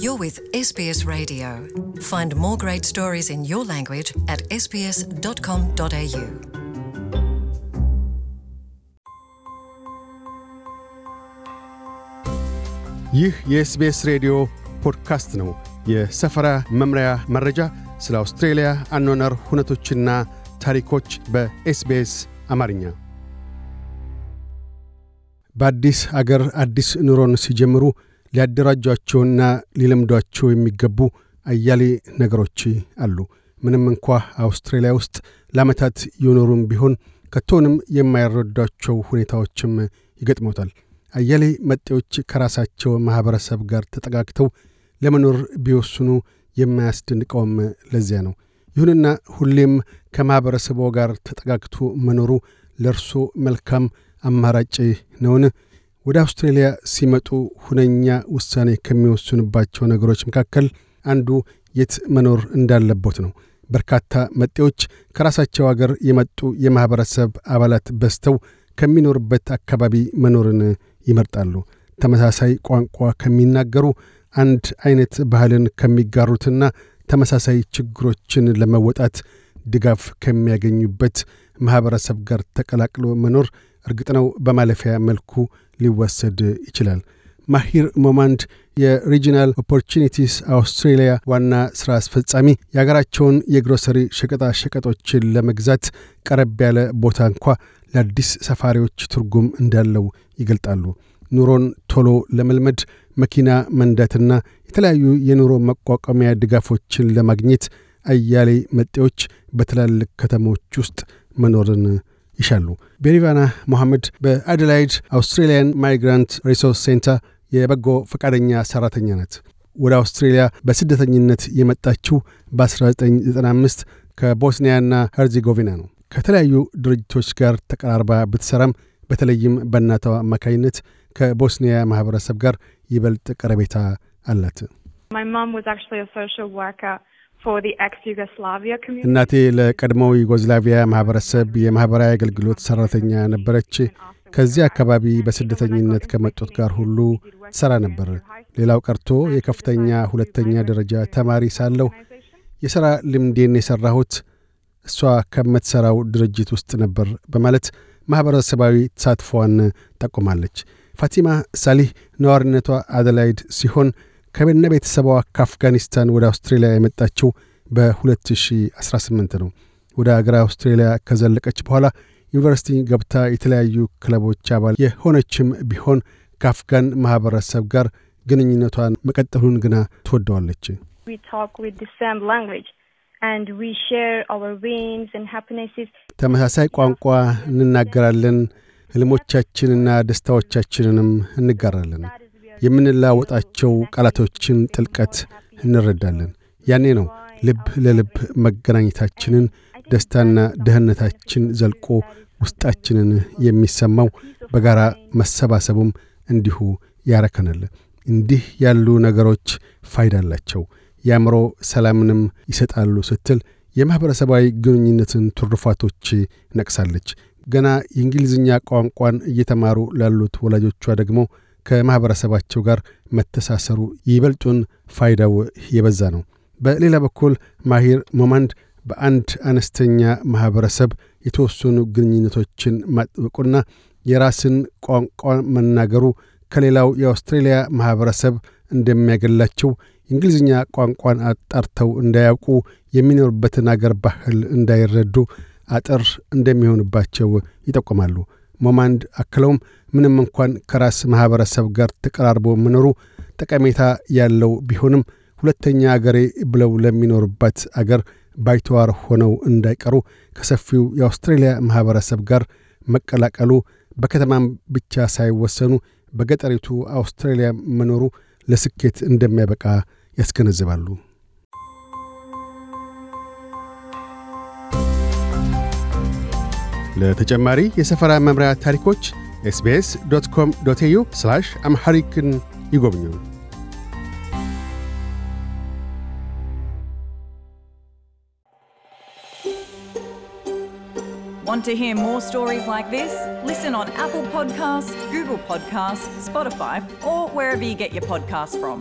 You're with SBS Radio. Find more great stories in your language at sbs.com.au. ይህ የ SBS ሬዲዮ ፖድካስት ነው። የሰፈራ መምሪያ መረጃ፣ ስለ አውስትሬልያ አኗኗር ሁነቶችና ታሪኮች በ SBS አማርኛ። በአዲስ አገር አዲስ ኑሮን ሲጀምሩ ሊያደራጇቸውና ሊለምዷቸው የሚገቡ አያሌ ነገሮች አሉ። ምንም እንኳ አውስትራሊያ ውስጥ ለዓመታት የኖሩም ቢሆን ከቶንም የማይረዷቸው ሁኔታዎችም ይገጥሞታል። አያሌ መጤዎች ከራሳቸው ማኅበረሰብ ጋር ተጠጋግተው ለመኖር ቢወስኑ የማያስደንቀውም ለዚያ ነው። ይሁንና ሁሌም ከማኅበረሰቦ ጋር ተጠጋግቶ መኖሩ ለእርሶ መልካም አማራጭ ነውን? ወደ አውስትሬልያ ሲመጡ ሁነኛ ውሳኔ ከሚወስኑባቸው ነገሮች መካከል አንዱ የት መኖር እንዳለቦት ነው። በርካታ መጤዎች ከራሳቸው አገር የመጡ የማኅበረሰብ አባላት በዝተው ከሚኖርበት አካባቢ መኖርን ይመርጣሉ። ተመሳሳይ ቋንቋ ከሚናገሩ፣ አንድ አይነት ባህልን ከሚጋሩትና ተመሳሳይ ችግሮችን ለመወጣት ድጋፍ ከሚያገኙበት ማኅበረሰብ ጋር ተቀላቅሎ መኖር እርግጥ ነው በማለፊያ መልኩ ሊወሰድ ይችላል። ማሂር ሞማንድ የ Regional Opportunities Australia ዋና ሥራ አስፈጻሚ የአገራቸውን የግሮሰሪ ሸቀጣ ሸቀጦችን ለመግዛት ቀረብ ያለ ቦታ እንኳ ለአዲስ ሰፋሪዎች ትርጉም እንዳለው ይገልጣሉ። ኑሮን ቶሎ ለመልመድ መኪና መንዳትና የተለያዩ የኑሮ መቋቋሚያ ድጋፎችን ለማግኘት አያሌ መጤዎች በትላልቅ ከተሞች ውስጥ መኖርን ይሻሉ። ቤሪቫና ሞሐመድ በአደላይድ Australian Migrant Resource Centre የበጎ ፈቃደኛ ሠራተኛ ናት። ወደ አውስትሬልያ በስደተኝነት የመጣችው በ1995 ከቦስኒያና ሄርዚጎቪና ነው። ከተለያዩ ድርጅቶች ጋር ተቀራርባ ብትሠራም በተለይም በእናቷ አማካኝነት ከቦስኒያ ማኅበረሰብ ጋር ይበልጥ ቀረቤታ አላት። እናቴ ለቀድሞው ዩጎዝላቪያ ማኅበረሰብ የማኅበራዊ አገልግሎት ሠራተኛ ነበረች። ከዚህ አካባቢ በስደተኝነት ከመጡት ጋር ሁሉ ትሠራ ነበር። ሌላው ቀርቶ የከፍተኛ ሁለተኛ ደረጃ ተማሪ ሳለሁ የሥራ ልምዴን የሠራሁት እሷ ከምትሠራው ድርጅት ውስጥ ነበር በማለት ማኅበረሰባዊ ተሳትፎዋን ጠቁማለች። ፋቲማ ሳሊህ ነዋሪነቷ አደላይድ ሲሆን ከቤነ ቤተሰቧ ከአፍጋኒስታን ወደ አውስትሬልያ የመጣችው በ2018 ነው። ወደ አገር አውስትሬልያ ከዘለቀች በኋላ ዩኒቨርሲቲ ገብታ የተለያዩ ክለቦች አባል የሆነችም ቢሆን ከአፍጋን ማኅበረሰብ ጋር ግንኙነቷን መቀጠሉን ግና ትወደዋለች። ተመሳሳይ ቋንቋ እንናገራለን። ሕልሞቻችንና ደስታዎቻችንንም እንጋራለን። የምንለዋወጣቸው ቃላቶችን ጥልቀት እንረዳለን። ያኔ ነው ልብ ለልብ መገናኘታችንን ደስታና ደህንነታችን ዘልቆ ውስጣችንን የሚሰማው በጋራ መሰባሰቡም እንዲሁ ያረከናል። እንዲህ ያሉ ነገሮች ፋይዳ አላቸው፣ የአእምሮ ሰላምንም ይሰጣሉ ስትል የማኅበረሰባዊ ግንኙነትን ትሩፋቶች ነቅሳለች። ገና የእንግሊዝኛ ቋንቋን እየተማሩ ላሉት ወላጆቿ ደግሞ ከማኅበረሰባቸው ጋር መተሳሰሩ ይበልጡን ፋይዳው የበዛ ነው። በሌላ በኩል ማሂር ሞማንድ በአንድ አነስተኛ ማኅበረሰብ የተወሰኑ ግንኙነቶችን ማጥበቁና የራስን ቋንቋ መናገሩ ከሌላው የአውስትሬልያ ማኅበረሰብ እንደሚያገላቸው የእንግሊዝኛ ቋንቋን አጣርተው እንዳያውቁ የሚኖርበትን አገር ባህል እንዳይረዱ አጥር እንደሚሆንባቸው ይጠቁማሉ። ሞማንድ አክለውም ምንም እንኳን ከራስ ማኅበረሰብ ጋር ተቀራርቦ መኖሩ ጠቀሜታ ያለው ቢሆንም ሁለተኛ አገሬ ብለው ለሚኖሩባት አገር ባይተዋር ሆነው እንዳይቀሩ ከሰፊው የአውስትሬልያ ማኅበረሰብ ጋር መቀላቀሉ በከተማም ብቻ ሳይወሰኑ በገጠሪቱ አውስትራሊያ መኖሩ ለስኬት እንደሚያበቃ ያስገነዝባሉ። ለተጨማሪ የሰፈራ መምሪያ ታሪኮች ኤስቤስ ዶት ኮም ዶት ኤዩ አምሐሪክን ይጎብኙ። Want to hear more stories like this? Listen on Apple Podcasts, Google Podcasts, Spotify, or wherever you get your podcasts from.